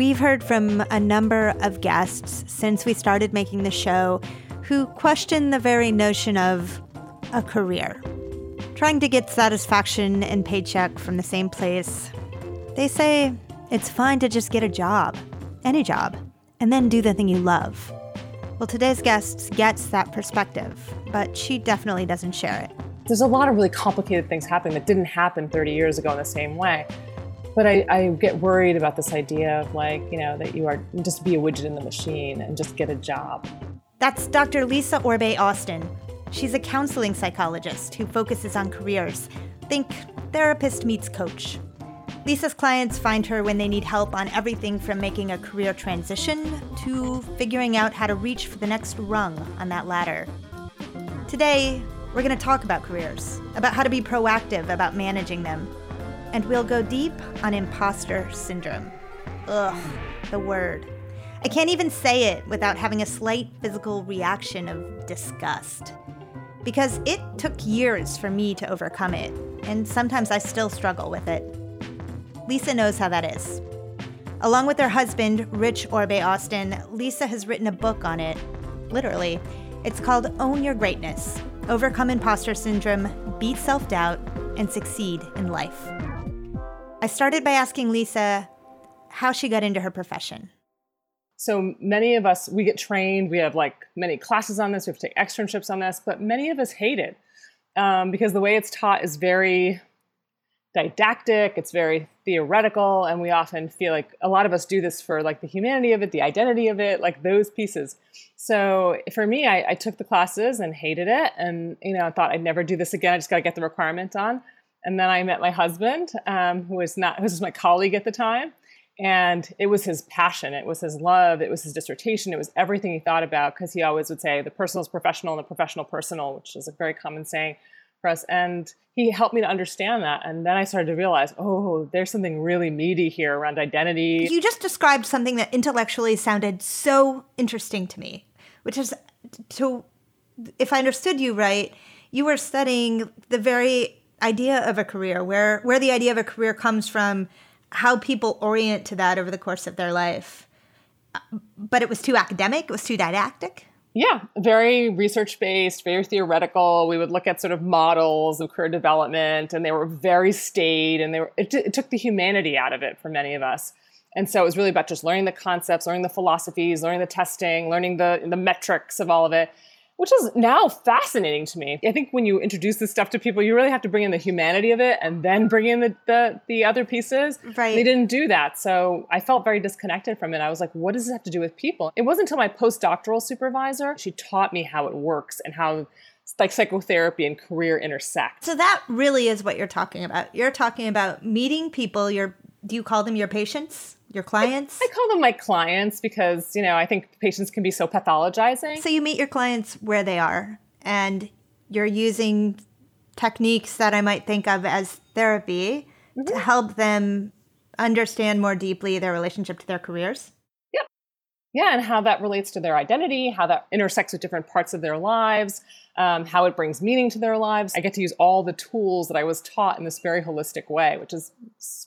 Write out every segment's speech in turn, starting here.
We've heard from a number of guests since we started making the show who question the very notion of a career. Trying to get satisfaction and paycheck from the same place. They say it's fine to just get a job, any job, and then do the thing you love. Well, today's guest gets that perspective, but she definitely doesn't share it. There's a lot of really complicated things happening that didn't happen 30 years ago in the same way. But I, I, get worried about this idea of like, you know, that you are just be a widget in the machine and just get a job. That's Dr. Lisa Orbe Austin. She's a counseling psychologist who focuses on careers. Think therapist meets coach. Lisa's clients find her when they need help on everything from making a career transition to figuring out how to reach for the next rung on that ladder. Today, we're going to talk about careers, about how to be proactive about managing them, and we'll go deep on imposter syndrome. Ugh, the word. I can't even say it without having a slight physical reaction of disgust. Because it took years for me to overcome it, and sometimes I still struggle with it. Lisa knows how that is. Along with her husband, Rich Orbe Austin, Lisa has written a book on it. Literally. It's called Own Your Greatness Overcome Imposter Syndrome, Beat Self Doubt, and Succeed in Life. I started by asking Lisa how she got into her profession. So many of us, we get trained, we have like many classes on this, we have to take externships on this, but many of us hate it um, because the way it's taught is very didactic, it's very theoretical, and we often feel like a lot of us do this for like the humanity of it, the identity of it, like those pieces. So for me, I, I took the classes and hated it, and you know, I thought I'd never do this again. I just got to get the requirement on. And then I met my husband, um, who was not who was my colleague at the time, and it was his passion, it was his love, it was his dissertation, it was everything he thought about because he always would say the personal is professional and the professional personal, which is a very common saying for us. And he helped me to understand that. And then I started to realize, oh, there's something really meaty here around identity. You just described something that intellectually sounded so interesting to me, which is to, if I understood you right, you were studying the very idea of a career, where where the idea of a career comes from, how people orient to that over the course of their life. Uh, but it was too academic. It was too didactic. Yeah, very research based, very theoretical. We would look at sort of models of career development, and they were very staid, and they were it, it took the humanity out of it for many of us. And so it was really about just learning the concepts, learning the philosophies, learning the testing, learning the the metrics of all of it which is now fascinating to me. I think when you introduce this stuff to people, you really have to bring in the humanity of it and then bring in the the, the other pieces. Right. They didn't do that. So I felt very disconnected from it. I was like, what does this have to do with people? It wasn't until my postdoctoral supervisor, she taught me how it works and how like psychotherapy and career intersect. So that really is what you're talking about. You're talking about meeting people, your do you call them your patients? your clients? I, I, call them my clients because, you know, I think patients can be so pathologizing. So you meet your clients where they are and you're using techniques that I might think of as therapy mm-hmm. to help them understand more deeply their relationship to their careers. Yep. Yeah, and how that relates to their identity, how that intersects with different parts of their lives, um, how it brings meaning to their lives. I get to use all the tools that I was taught in this very holistic way, which is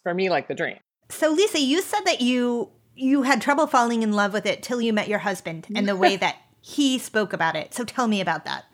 for me like the dream. So Lisa, you said that you you had trouble falling in love with it till you met your husband and the way that he spoke about it. So tell me about that.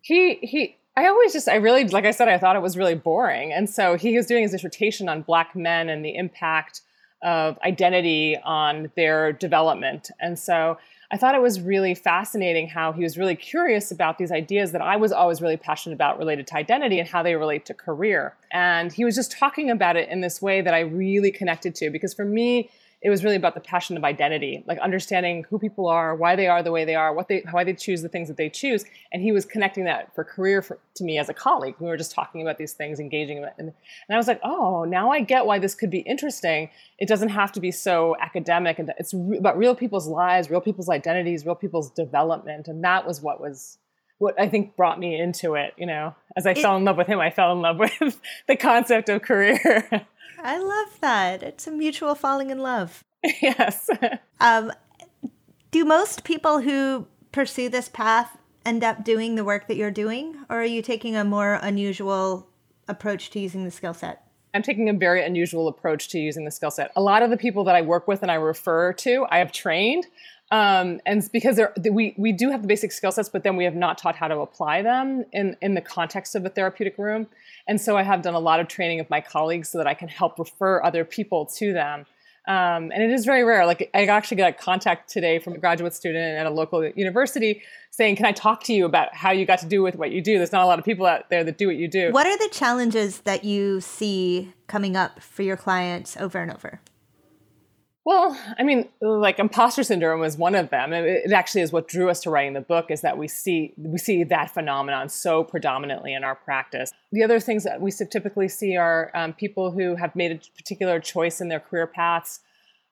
He he I always just I really like I said I thought it was really boring. And so he was doing his dissertation on black men and the impact of identity on their development. And so I thought it was really fascinating how he was really curious about these ideas that I was always really passionate about related to identity and how they relate to career. And he was just talking about it in this way that I really connected to because for me, it was really about the passion of identity, like understanding who people are, why they are the way they are, what they, why they choose the things that they choose. And he was connecting that for career for, to me as a colleague. We were just talking about these things, engaging in it. And, and I was like, oh, now I get why this could be interesting. It doesn't have to be so academic. And it's re- about real people's lives, real people's identities, real people's development. And that was what was what I think brought me into it. You know, as I it, fell in love with him, I fell in love with the concept of career. I love that. It's a mutual falling in love. Yes. um, do most people who pursue this path end up doing the work that you're doing, or are you taking a more unusual approach to using the skill set? I'm taking a very unusual approach to using the skill set. A lot of the people that I work with and I refer to, I have trained. Um, and because we, we do have the basic skill sets, but then we have not taught how to apply them in, in the context of a therapeutic room. And so I have done a lot of training of my colleagues so that I can help refer other people to them. Um, and it is very rare. Like I actually got a contact today from a graduate student at a local university saying, "Can I talk to you about how you got to do with what you do?" There's not a lot of people out there that do what you do. What are the challenges that you see coming up for your clients over and over? Well, I mean, like imposter syndrome was one of them. It, actually is what drew us to writing the book is that we see we see that phenomenon so predominantly in our practice. The other things that we typically see are um, people who have made a particular choice in their career paths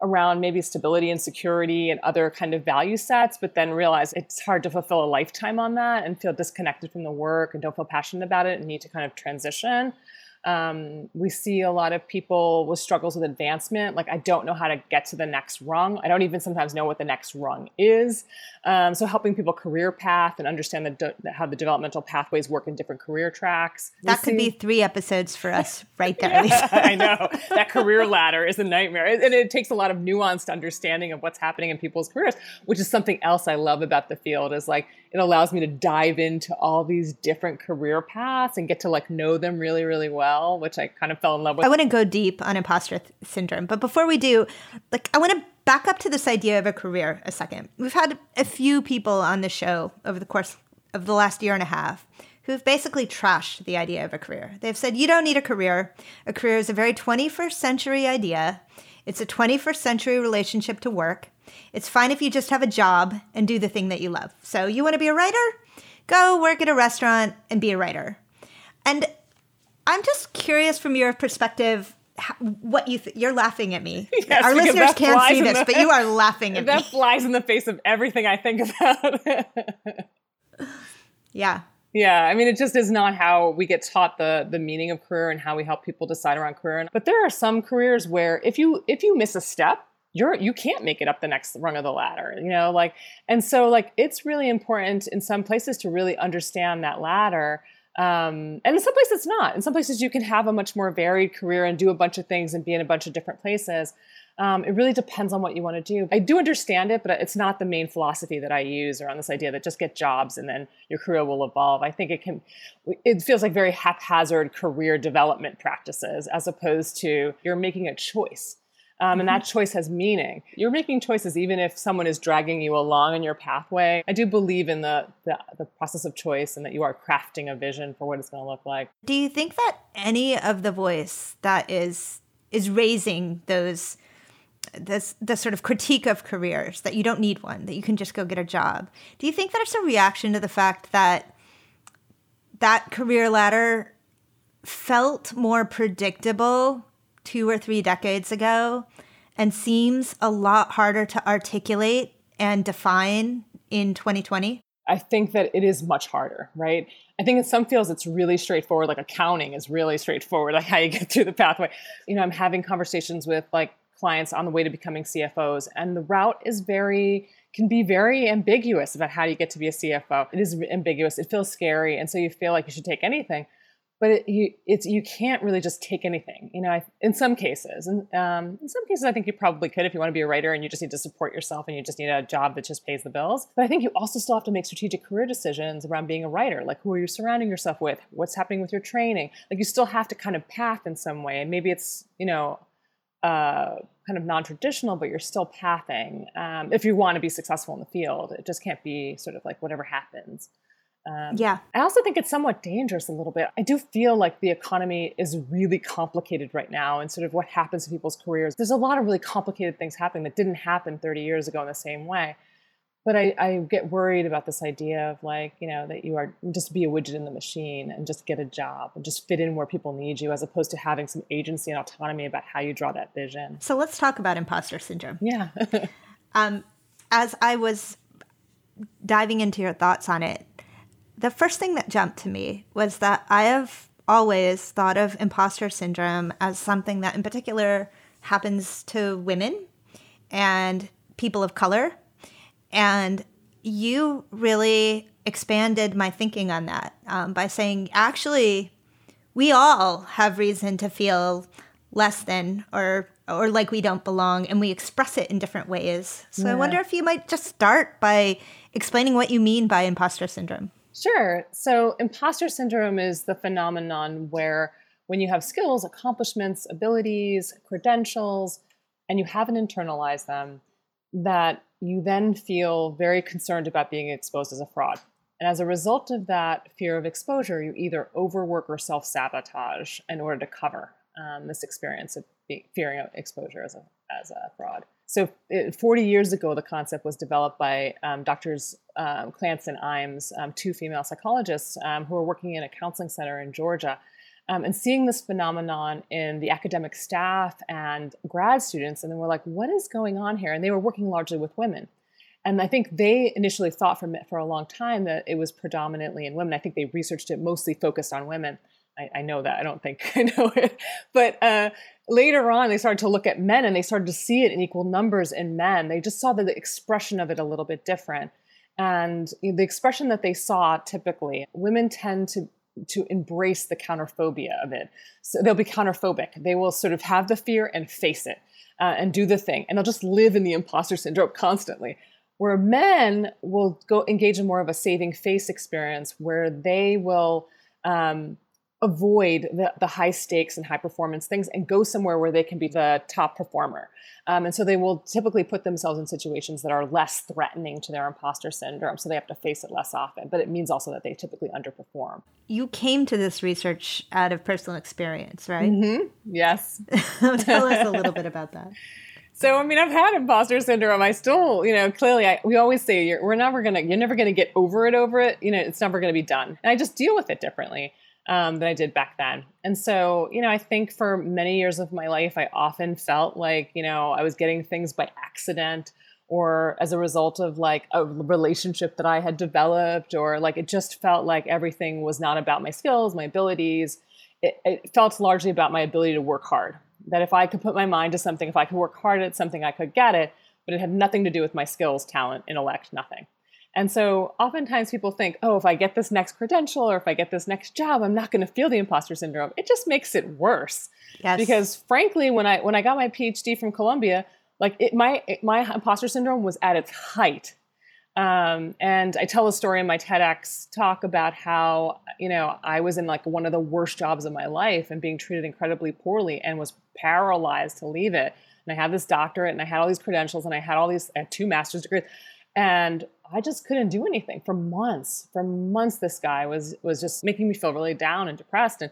around maybe stability and security and other kind of value sets, but then realize it's hard to fulfill a lifetime on that and feel disconnected from the work and don't feel passionate about it and need to kind of transition. Um, we see a lot of people with struggles with advancement. Like, I don't know how to get to the next rung. I don't even sometimes know what the next rung is. Um, so, helping people career path and understand the de- how the developmental pathways work in different career tracks. We that could see- be three episodes for us right there. yeah, I know. That career ladder is a nightmare. And it takes a lot of nuanced understanding of what's happening in people's careers, which is something else I love about the field is like it allows me to dive into all these different career paths and get to like know them really, really well, which I kind of fell in love with. I want to go deep on imposter th- syndrome, but before we do, like I want to back up to this idea of a career a second. We've had a few people on the show over the course of the last year and a half who've basically trashed the idea of a career. They've said you don't need a career. A career is a very 21st century idea. It's a 21st century relationship to work. It's fine if you just have a job and do the thing that you love. So, you want to be a writer? Go work at a restaurant and be a writer. And I'm just curious from your perspective what you th- you're laughing at me. Yes, Our listeners can't see this, the, but you are laughing at that me. That flies in the face of everything I think about. yeah. Yeah, I mean, it just is not how we get taught the the meaning of career and how we help people decide around career. But there are some careers where if you if you miss a step, you're you can't make it up the next rung of the ladder you know like and so like it's really important in some places to really understand that ladder um, and in some places it's not. In some places you can have a much more varied career and do a bunch of things and be in a bunch of different places. Um, it really depends on what you want to do. I do understand it but it's not the main philosophy that i use around this idea that just get jobs and then your career will evolve. I think it can it feels like very haphazard career development practices as opposed to you're making a choice um, and that mm-hmm. choice has meaning. You're making choices even if someone is dragging you along in your pathway. I do believe in the, the, the process of choice and that you are crafting a vision for what it's going to look like. Do you think that any of the voice that is is raising those this the sort of critique of careers that you don't need one that you can just go get a job do you think that it's a reaction to the fact that that career ladder felt more predictable two or three decades ago and seems a lot harder to articulate and define in 2020? I think that it is much harder, right? I think in some fields it's really straightforward, like accounting is really straightforward, like how you get through the pathway. You know, I'm having conversations with like clients on the way to becoming CFOs, and the route is very can be very ambiguous about how you get to be a CFO. It is ambiguous. It feels scary, and so you feel like you should take anything but it, you, it's you can't really just take anything. You know, I, in some cases, and um, in some cases, I think you probably could if you want to be a writer and you just need to support yourself and you just need a job that just pays the bills. But I think you also still have to make strategic career decisions around being a writer. Like, who are you surrounding yourself with? What's happening with your training? Like, you still have to kind of path in some way, and maybe it's you know. Uh, kind of non-traditional, but you're still pathing. Um, if you want to be successful in the field, it just can't be sort of like whatever happens. Um, yeah. I also think it's somewhat dangerous a little bit. I do feel like the economy is really complicated right now and sort of what happens to people's careers. There's a lot of really complicated things happening that didn't happen 30 years ago in the same way. But I, I get worried about this idea of like, you know, that you are just be a widget in the machine and just get a job and just fit in where people need you as opposed to having some agency and autonomy about how you draw that vision. So let's talk about imposter syndrome. Yeah. um, as I was diving into your thoughts on it, the first thing that jumped to me was that I have always thought of imposter syndrome as something that, in particular, happens to women and people of color. And you really expanded my thinking on that um, by saying, actually, we all have reason to feel less than or or like we don't belong and we express it in different ways. So yeah. I wonder if you might just start by explaining what you mean by imposter syndrome. Sure. So, imposter syndrome is the phenomenon where when you have skills, accomplishments, abilities, credentials, and you haven't internalized them, that you then feel very concerned about being exposed as a fraud. And as a result of that fear of exposure, you either overwork or self sabotage in order to cover um, this experience of fearing exposure as a, as a fraud. So, it, 40 years ago, the concept was developed by um, doctors um, Clance and Imes, um, two female psychologists um, who were working in a counseling center in Georgia. Um, and seeing this phenomenon in the academic staff and grad students, and then we're like, what is going on here? And they were working largely with women. And I think they initially thought for, for a long time that it was predominantly in women. I think they researched it mostly focused on women. I, I know that. I don't think I know it. But uh, later on, they started to look at men and they started to see it in equal numbers in men. They just saw the expression of it a little bit different. And the expression that they saw typically, women tend to to embrace the counterphobia of it. So they'll be counterphobic. They will sort of have the fear and face it uh, and do the thing, and they'll just live in the imposter syndrome constantly. Where men will go engage in more of a saving face experience, where they will um, avoid the, the high stakes and high performance things and go somewhere where they can be the top performer. Um, and so they will typically put themselves in situations that are less threatening to their imposter syndrome. So they have to face it less often. But it means also that they typically underperform. You came to this research out of personal experience, right? Mm-hmm. Yes. Tell us a little bit about that. So I mean, I've had imposter syndrome. I still, you know, clearly, I, we always say you're, we're never gonna, you're never gonna get over it, over it. You know, it's never gonna be done. And I just deal with it differently um, than I did back then. And so, you know, I think for many years of my life, I often felt like, you know, I was getting things by accident or as a result of like a relationship that I had developed, or like it just felt like everything was not about my skills, my abilities. It, it felt largely about my ability to work hard. That if I could put my mind to something, if I could work hard at something, I could get it, but it had nothing to do with my skills, talent, intellect, nothing. And so oftentimes people think, oh, if I get this next credential or if I get this next job, I'm not going to feel the imposter syndrome. It just makes it worse. Yes. Because frankly, when I when I got my PhD from Columbia, like it, my it, my imposter syndrome was at its height. Um, and I tell a story in my TEDx talk about how you know I was in like one of the worst jobs of my life and being treated incredibly poorly and was paralyzed to leave it. And I had this doctorate and I had all these credentials and I had all these I had two master's degrees. And I just couldn't do anything for months. For months, this guy was was just making me feel really down and depressed. And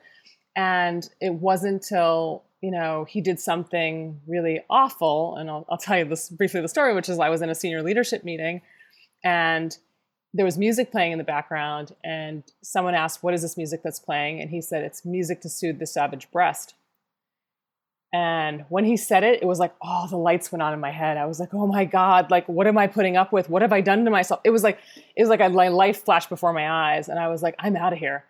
and it wasn't until you know he did something really awful. And I'll, I'll tell you this briefly the story, which is I was in a senior leadership meeting, and there was music playing in the background, and someone asked, "What is this music that's playing?" And he said, "It's music to soothe the savage breast." And when he said it, it was like, oh, the lights went on in my head. I was like, oh my God, like, what am I putting up with? What have I done to myself? It was like, it was like a life flashed before my eyes. And I was like, I'm out of here.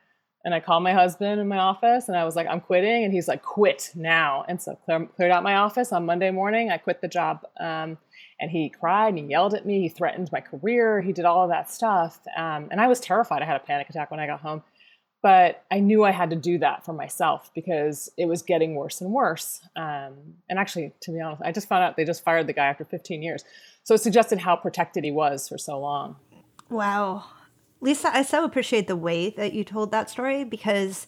And I called my husband in my office and I was like, I'm quitting. And he's like, quit now. And so clear, cleared out my office on Monday morning. I quit the job. Um, and he cried and he yelled at me. He threatened my career. He did all of that stuff. Um, and I was terrified. I had a panic attack when I got home but I knew I had to do that for myself because it was getting worse and worse. Um, and actually, to be honest, I just found out they just fired the guy after 15 years. So it suggested how protected he was for so long. Wow. Lisa, I so appreciate the way that you told that story because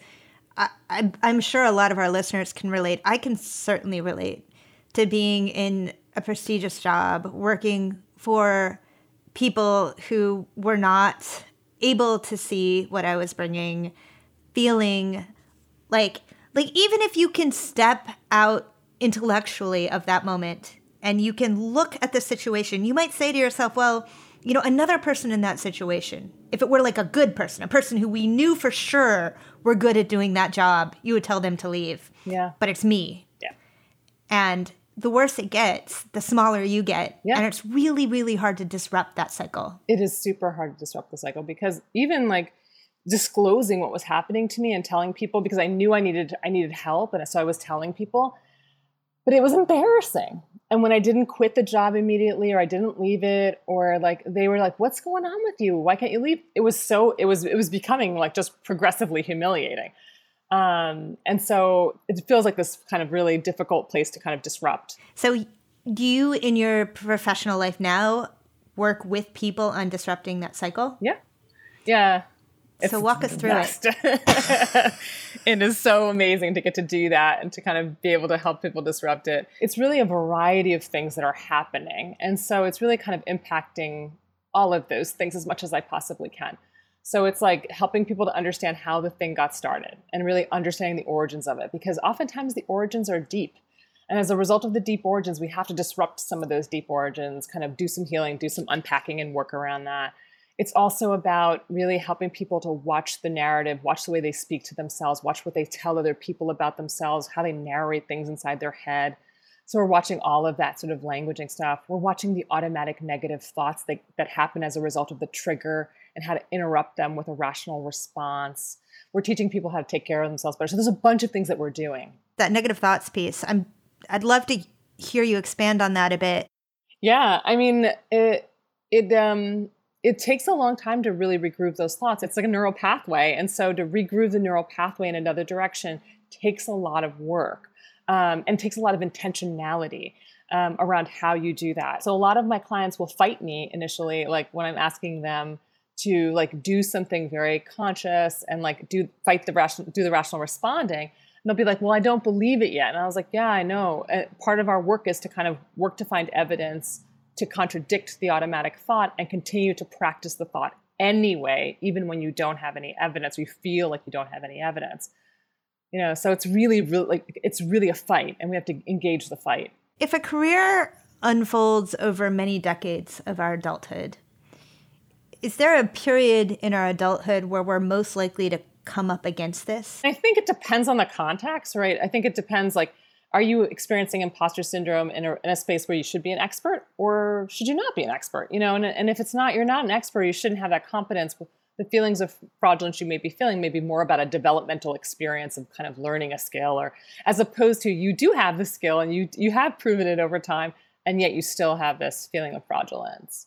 I, I, I'm sure a lot of our listeners can relate. I can certainly relate to being in a prestigious job, working for people who were not able to see what I was bringing, feeling like like even if you can step out intellectually of that moment and you can look at the situation, you might say to yourself, well, you know, another person in that situation, if it were like a good person, a person who we knew for sure were good at doing that job, you would tell them to leave. Yeah. But it's me. Yeah. And the worse it gets, the smaller you get. Yeah. And it's really, really hard to disrupt that cycle. It is super hard to disrupt the cycle because even like disclosing what was happening to me and telling people because I knew I needed I needed help and so I was telling people but it was embarrassing and when I didn't quit the job immediately or I didn't leave it or like they were like what's going on with you why can't you leave it was so it was it was becoming like just progressively humiliating um, and so it feels like this kind of really difficult place to kind of disrupt So, do you in your professional life now work with people on disrupting that cycle? yeah yeah so, walk us through it. it. it is so amazing to get to do that and to kind of be able to help people disrupt it. It's really a variety of things that are happening. And so it's really kind of impacting all of those things as much as I possibly can. So it's like helping people to understand how the thing got started and really understanding the origins of it because oftentimes the origins are deep. And as a result of the deep origins, we have to disrupt some of those deep origins, kind of do some healing, do some unpacking and work around that. It's also about really helping people to watch the narrative, watch the way they speak to themselves, watch what they tell other people about themselves, how they narrate things inside their head. So we're watching all of that sort of languaging stuff. We're watching the automatic negative thoughts that, that happen as a result of the trigger and how to interrupt them with a rational response. We're teaching people how to take care of themselves better. So there's a bunch of things that we're doing. That negative thoughts piece. I'm I'd love to hear you expand on that a bit. Yeah, I mean, it it um it takes a long time to really regroove those thoughts. It's like a neural pathway. And so to regroove the neural pathway in another direction takes a lot of work um, and takes a lot of intentionality um, around how you do that. So a lot of my clients will fight me initially, like when I'm asking them to like do something very conscious and like do fight the rational, do the rational responding. And they'll be like, well, I don't believe it yet. And I was like, yeah, I know. Uh, part of our work is to kind of work to find evidence to contradict the automatic thought and continue to practice the thought anyway, even when you don't have any evidence, you feel like you don't have any evidence. You know, so it's really, really like it's really a fight, and we have to engage the fight. If a career unfolds over many decades of our adulthood, is there a period in our adulthood where we're most likely to come up against this? I think it depends on the context, right? I think it depends like are you experiencing imposter syndrome in a, in a, space where you should be an expert or should you not be an expert you know and, and if it's not you're not an expert you shouldn't have that competence the feelings of fraudulence you may be feeling may be more about a developmental experience of kind of learning a skill or as opposed to you do have the skill and you you have proven it over time and yet you still have this feeling of fraudulence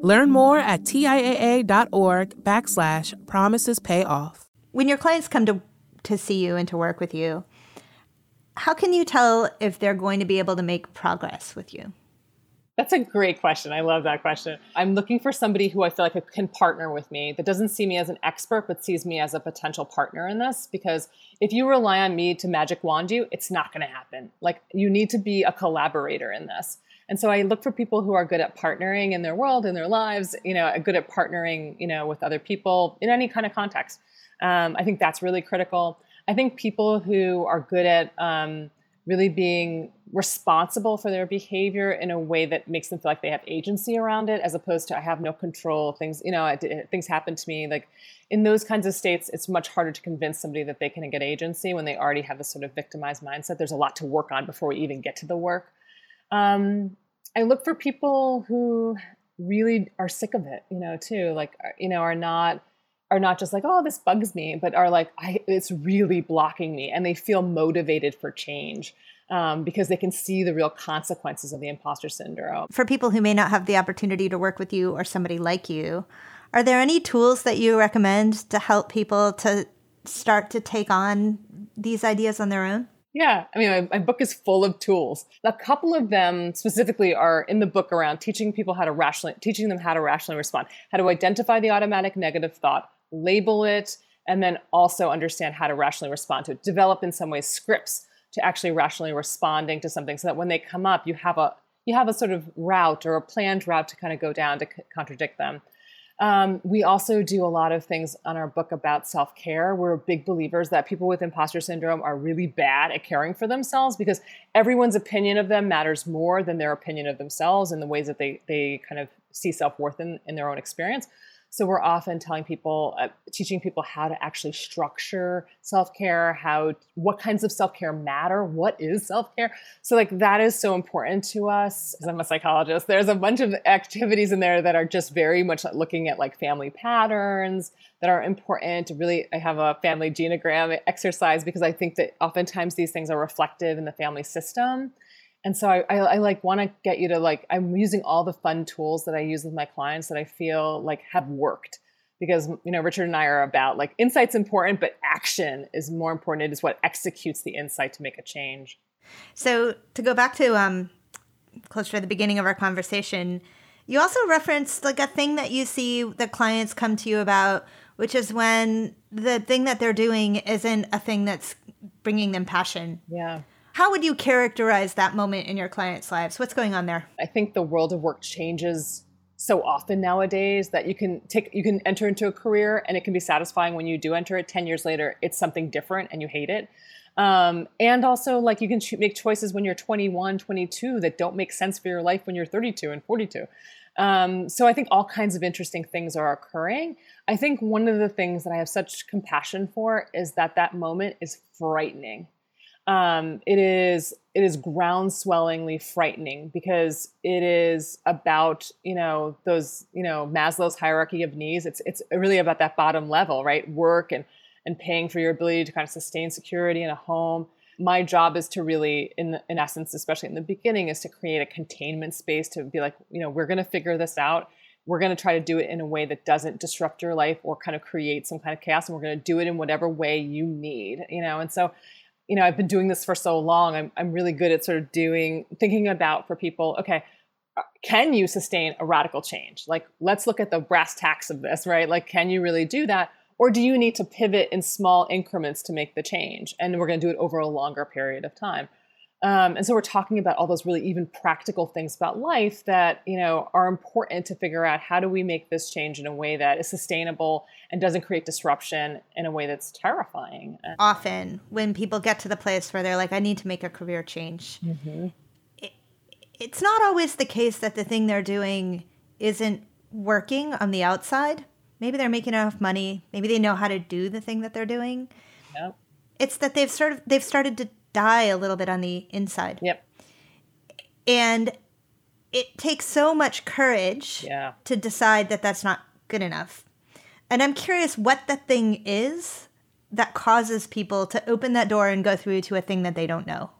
Learn more at TIAA.org backslash promises pay off. When your clients come to to see you and to work with you. How can you tell if they're going to be able to make progress with you? That's a great question. I love that question. I'm looking for somebody who I feel like can partner with me that doesn't see me as an expert, but sees me as a potential partner in this. Because if you rely on me to magic wand you, it's not going to happen. Like you need to be a collaborator in this. And so I look for people who are good at partnering in their world, in their lives, you know, good at partnering, you know, with other people in any kind of context. Um, I think that's really critical. I think people who are good at um, really being responsible for their behavior in a way that makes them feel like they have agency around it, as opposed to I have no control. Things, you know, it, things happen to me. Like in those kinds of states, it's much harder to convince somebody that they can get agency when they already have this sort of victimized mindset. There's a lot to work on before we even get to the work. Um, I look for people who really are sick of it, you know, too. Like, you know, are not are not just like, oh, this bugs me, but are like, it's really blocking me. And they feel motivated for change um, because they can see the real consequences of the imposter syndrome. For people who may not have the opportunity to work with you or somebody like you, are there any tools that you recommend to help people to start to take on these ideas on their own? Yeah, I mean, my, my, book is full of tools. A couple of them specifically are in the book around teaching people how to rationally, teaching them how to rationally respond, how to identify the automatic negative thought, label it, and then also understand how to rationally respond to it. Develop in some ways scripts to actually rationally responding to something, so that when they come up, you have a you have a sort of route or a planned route to kind of go down to c- contradict them. Um, we also do a lot of things on our book about self care. We're big believers that people with imposter syndrome are really bad at caring for themselves because everyone's opinion of them matters more than their opinion of themselves and the ways that they, they kind of see self worth in, in their own experience. So we're often telling people, uh, teaching people how to actually structure self-care, how what kinds of self-care matter, what is self-care. So like that is so important to us. As I'm a psychologist, there's a bunch of activities in there that are just very much looking at like family patterns that are important. Really, I have a family genogram exercise because I think that oftentimes these things are reflective in the family system and so I, I, I like want to get you to like i'm using all the fun tools that i use with my clients that i feel like have worked. Because you know richard and i are about like insight's important but action is more important. It is what executes the insight to make a change. So to go back to um closer to the beginning of our conversation you also referenced like a thing that you see the clients come to you about which is when the thing that they're doing isn't a thing that's bringing them passion. Yeah how would you characterize that moment in your clients' lives? What's going on there? I think the world of work changes so often nowadays that you can take you can enter into a career and it can be satisfying when you do enter it. 10 years later it's something different and you hate it. Um, and also like you can make choices when you're 21 22 that don't make sense for your life when you're 32 and 42 um, so i think all kinds of interesting things are occurring. I think one of the things that i have such compassion for is that that moment is frightening um, it is it is groundswellingly frightening because it is about you know those you know Maslow's hierarchy of needs. It's it's really about that bottom level, right? Work and and paying for your ability to kind of sustain security in a home. My job is to really, in in essence, especially in the beginning, is to create a containment space to be like, you know, we're going to figure this out. We're going to try to do it in a way that doesn't disrupt your life or kind of create some kind of chaos, and we're going to do it in whatever way you need, you know. And so you know, I've been doing this for so long. I'm, I'm really good at sort of doing, thinking about for people, okay, uh, can you sustain a radical change? Like, let's look at the brass tacks of this, right? Like, can you really do that? Or do you need to pivot in small increments to make the change? And we're going to do it over a longer period of time. Um, and so we're talking about all those really even practical things about life that you know are important to figure out how do we make this change in a way that is sustainable and doesn't create disruption in a way that's terrifying. Often, when people get to the place where they're like, "I need to make a career change," mm-hmm. it, it's not always the case that the thing they're doing isn't working on the outside. Maybe they're making enough money. Maybe they know how to do the thing that they're doing. Yep. It's that they've sort of they've started to die a little bit on the inside. Yep. And it takes so much courage yeah. to decide that that's not good enough. And I'm curious what the thing is that causes people to open that door and go through to a thing that they don't know.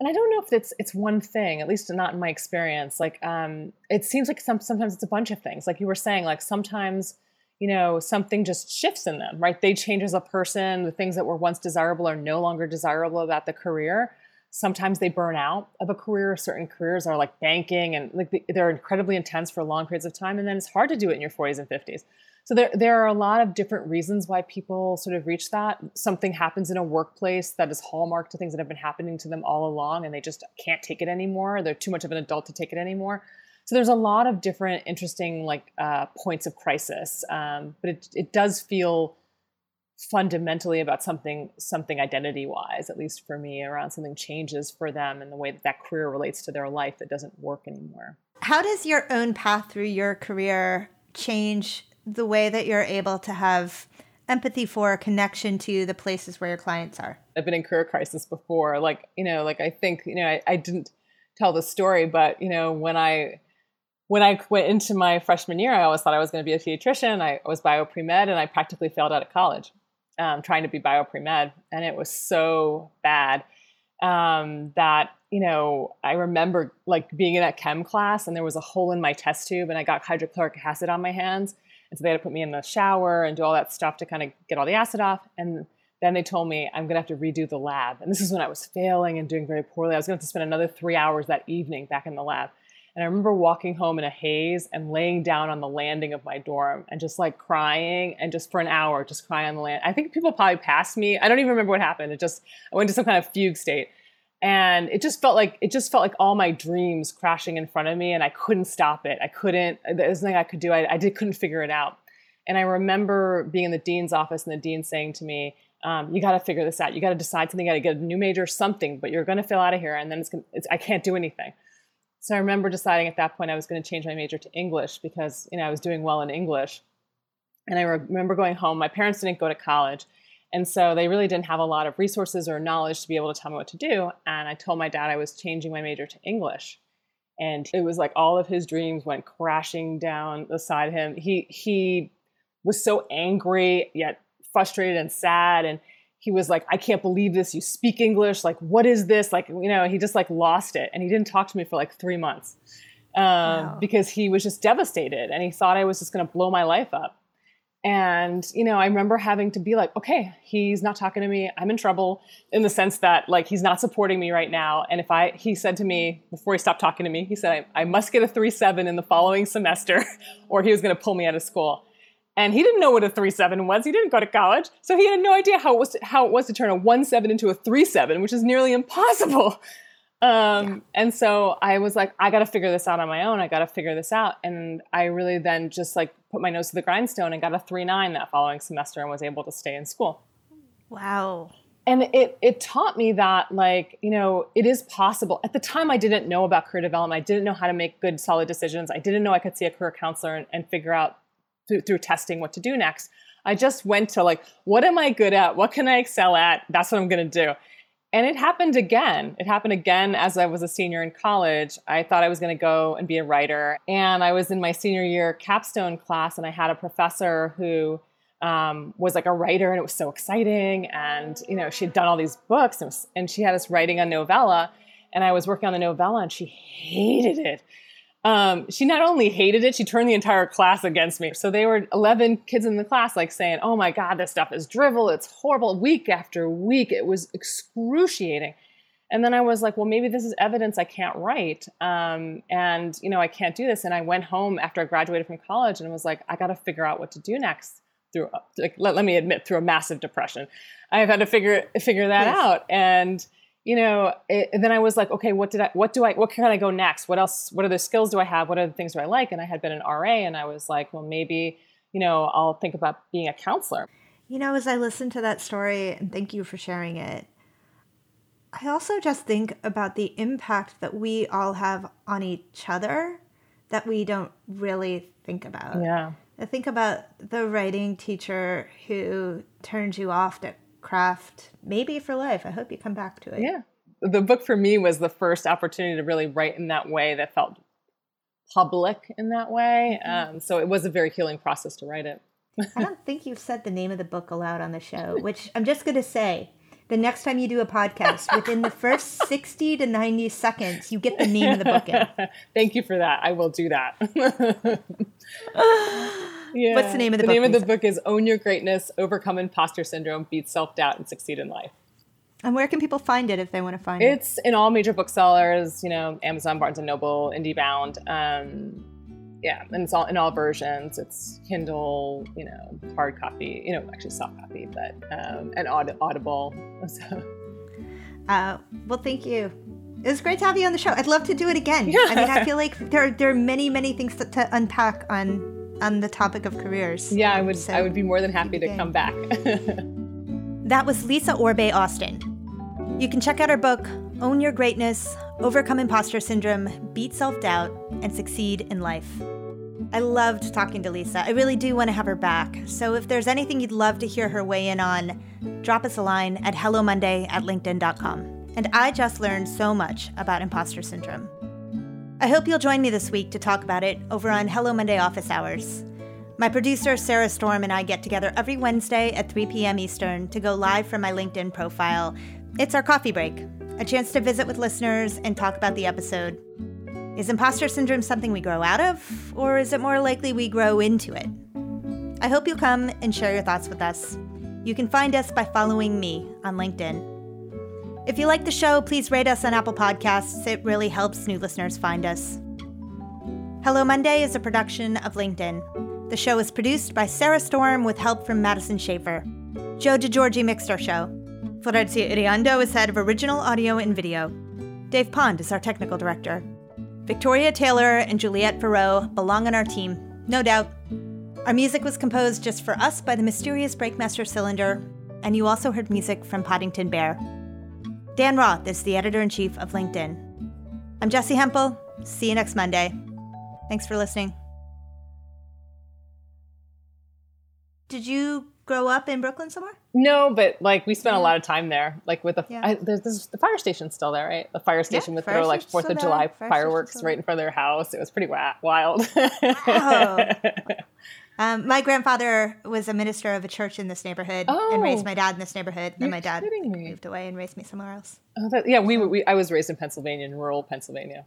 And I don't know if it's it's one thing, at least not in my experience. Like, um, it seems like some sometimes it's a bunch of things. Like you were saying, like sometimes you know, something just shifts in them, right? They change as a person. The things that were once desirable are no longer desirable about the career. Sometimes they burn out of a career. Certain careers are like banking and like they're incredibly intense for long periods of time. And then it's hard to do it in your 40s and 50s. So there, there are a lot of different reasons why people sort of reach that. Something happens in a workplace that is hallmark to things that have been happening to them all along, and they just can't take it anymore. They're too much of an adult to take it anymore. So there's a lot of different interesting like uh, points of crisis, um, but it it does feel fundamentally about something something identity wise, at least for me, around something changes for them and the way that that career relates to their life that doesn't work anymore. How does your own path through your career change the way that you're able to have empathy for connection to the places where your clients are? I've been in career crisis before. Like, you know, like I think, you know, I, I didn't tell the story, but you know, when I when I went into my freshman year, I always thought I was going to be a pediatrician. I was bio pre med, and I practically failed out of college um, trying to be bio pre med, and it was so bad um, that you know I remember like being in that chem class, and there was a hole in my test tube, and I got hydrochloric acid on my hands, And so they had to put me in the shower and do all that stuff to kind of get all the acid off. And then they told me I'm going to have to redo the lab. And this is when I was failing and doing very poorly. I was going to have to spend another three hours that evening back in the lab. And I remember walking home in a haze and laying down on the landing of my dorm and just like crying and just for an hour, just crying on the land. I think people probably passed me. I don't even remember what happened. It just, I went to some kind of fugue state. And it just felt like, it just felt like all my dreams crashing in front of me and I couldn't stop it. I couldn't, there's nothing I could do. I, I did, couldn't figure it out. And I remember being in the dean's office and the dean saying to me, um, you got to figure this out. You got to decide something. You got to get a new major, or something, but you're going to fail out of here. And then it's, gonna, it's I can't do anything. So I remember deciding at that point I was going to change my major to English because you know I was doing well in English. And I remember going home. My parents didn't go to college, and so they really didn't have a lot of resources or knowledge to be able to tell me what to do. And I told my dad I was changing my major to English. And it was like all of his dreams went crashing down beside him. He he was so angry yet frustrated and sad and he was like, I can't believe this. You speak English. Like, what is this? Like, you know, he just like lost it. And he didn't talk to me for like three months um, wow. because he was just devastated and he thought I was just going to blow my life up. And, you know, I remember having to be like, okay, he's not talking to me. I'm in trouble in the sense that like he's not supporting me right now. And if I, he said to me before he stopped talking to me, he said, I, I must get a 3 7 in the following semester or he was going to pull me out of school and he didn't know what a three seven was. He didn't go to college, so he had no idea how it was to, how it was to turn a one seven into a three seven, which is nearly impossible. Um, yeah. And so I was like, I got to figure this out on my own. I got to figure this out, and I really then just like put my nose to the grindstone and got a three nine that following semester and was able to stay in school. Wow. And it it taught me that like you know it is possible. At the time, I didn't know about career development. I didn't know how to make good solid decisions. I didn't know I could see a career counselor and, and figure out through, through testing what to do next. I just went to like, what am I good at? What can I excel at? That's what I'm going to do. And it happened again. It happened again as I was a senior in college. I thought I was going to go and be a writer. And I was in my senior year capstone class, and I had a professor who um, was like a writer, and it was so exciting. And, you know, she had done all these books, and, was, and she had us writing a novella. And I was working on the novella, and she hated it um, she not only hated it, she turned the entire class against me. So they were 11 kids in the class, like saying, Oh my God, this stuff is drivel. It's horrible. Week after week, it was excruciating. And then I was like, Well, maybe this is evidence I can't write. Um, and, you know, I can't do this. And I went home after I graduated from college and was like, I got to figure out what to do next through, like, let, let me admit, through a massive depression. I've had to figure, figure that yes. out. And, you know, it, then I was like, okay, what did I, what do I, what can I go next? What else, what other skills do I have? What other things do I like? And I had been an RA and I was like, well, maybe, you know, I'll think about being a counselor. You know, as I listen to that story, and thank you for sharing it, I also just think about the impact that we all have on each other that we don't really think about. Yeah. I think about the writing teacher who turned you off to craft maybe for life. I hope you come back to it. Yeah. The book for me was the first opportunity to really write in that way that felt public in that way. Mm-hmm. Um, so it was a very healing process to write it. I don't think you've said the name of the book aloud on the show, which I'm just going to say the next time you do a podcast, within the first 60 to 90 seconds, you get the name of the book in. Thank you for that. I will do that. Yeah. What's the name of the, the book? The name of the book is Own Your Greatness, Overcome Imposter Syndrome, Beat Self Doubt, and Succeed in Life. And where can people find it if they want to find it's it? It's in all major booksellers, you know, Amazon, Barnes and Noble, IndieBound. Um, yeah, and it's all in all versions. It's Kindle, you know, hard copy, you know, actually soft copy, but um, and aud- Audible. So. Uh, well, thank you. It was great to have you on the show. I'd love to do it again. Yeah. I mean, I feel like there there are many many things to, to unpack on on the topic of careers. Yeah, I would so I would be more than happy to come back. that was Lisa Orbe Austin. You can check out her book, Own Your Greatness, Overcome Imposter Syndrome, Beat Self Doubt, and Succeed in Life. I loved talking to Lisa. I really do want to have her back. So if there's anything you'd love to hear her weigh in on, drop us a line at hellomonday at linkedin.com. And I just learned so much about imposter syndrome. I hope you'll join me this week to talk about it over on Hello Monday office hours. My producer, Sarah Storm, and I get together every Wednesday at 3 p.m. Eastern to go live from my LinkedIn profile. It's our coffee break, a chance to visit with listeners and talk about the episode. Is imposter syndrome something we grow out of, or is it more likely we grow into it? I hope you'll come and share your thoughts with us. You can find us by following me on LinkedIn. If you like the show, please rate us on Apple Podcasts. It really helps new listeners find us. Hello Monday is a production of LinkedIn. The show is produced by Sarah Storm with help from Madison Schaefer. Joe DeGiorgi mixed our show. Florencia Iriondo is head of original audio and video. Dave Pond is our technical director. Victoria Taylor and Juliette Farreau belong on our team, no doubt. Our music was composed just for us by the mysterious Breakmaster Cylinder, and you also heard music from Poddington Bear. Dan Roth is the editor in chief of LinkedIn. I'm Jessi Hempel. See you next Monday. Thanks for listening. Did you grow up in Brooklyn somewhere? No, but like we spent a lot of time there. Like with the Yeah. I, there's, there's the fire station's still there, right? The fire station with fire their like Fourth of. July Fire fireworks right in front of their house. It was pretty wild. Oh. Um, my grandfather was a minister of a church in this neighborhood and raised Oh. my dad in this neighborhood. Then my dad moved away and raised me somewhere else. Oh, that- yeah, we, were- we I was raised in Pennsylvania, in rural Pennsylvania.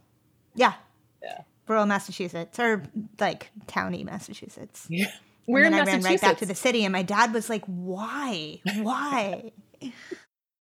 Yeah, Yeah. rural Massachusetts or like towny Massachusetts. Yeah. And We're then in I ran Massachusetts. right back to the city, and my dad was like, "Why? Why?"